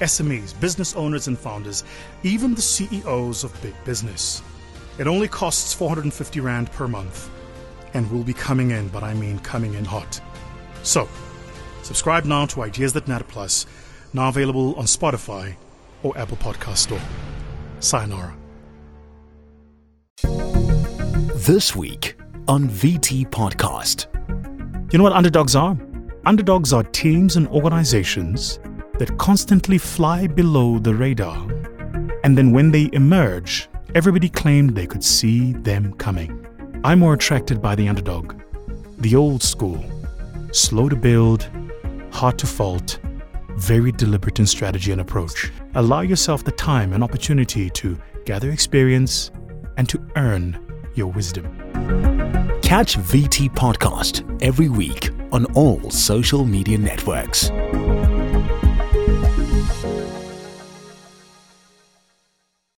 SMEs, business owners, and founders, even the CEOs of big business. It only costs 450 Rand per month and will be coming in, but I mean coming in hot. So, subscribe now to Ideas That Matter Plus, now available on Spotify or Apple Podcast Store. Sayonara. This week on VT Podcast. You know what underdogs are? Underdogs are teams and organizations that constantly fly below the radar. And then when they emerge, everybody claimed they could see them coming. I'm more attracted by the underdog, the old school, slow to build, hard to fault, very deliberate in strategy and approach. Allow yourself the time and opportunity to gather experience and to earn your wisdom. Catch VT Podcast every week on all social media networks. Bye.